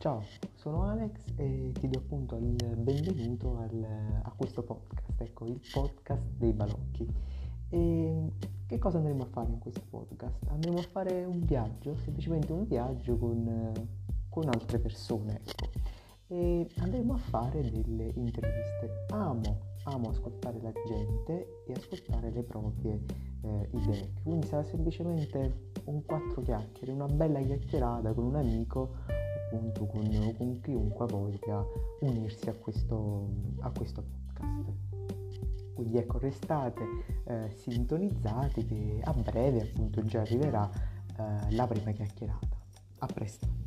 Ciao, sono Alex e ti do appunto il benvenuto al, a questo podcast, ecco, il podcast dei balocchi. E che cosa andremo a fare in questo podcast? Andremo a fare un viaggio, semplicemente un viaggio con, con altre persone, ecco. E andremo a fare delle interviste. Amo, amo ascoltare la gente e ascoltare le proprie eh, idee. Quindi sarà semplicemente un quattro chiacchiere, una bella chiacchierata con un amico appunto con, con chiunque voglia unirsi a questo, a questo podcast. Quindi ecco, restate eh, sintonizzati che a breve appunto già arriverà eh, la prima chiacchierata. A presto!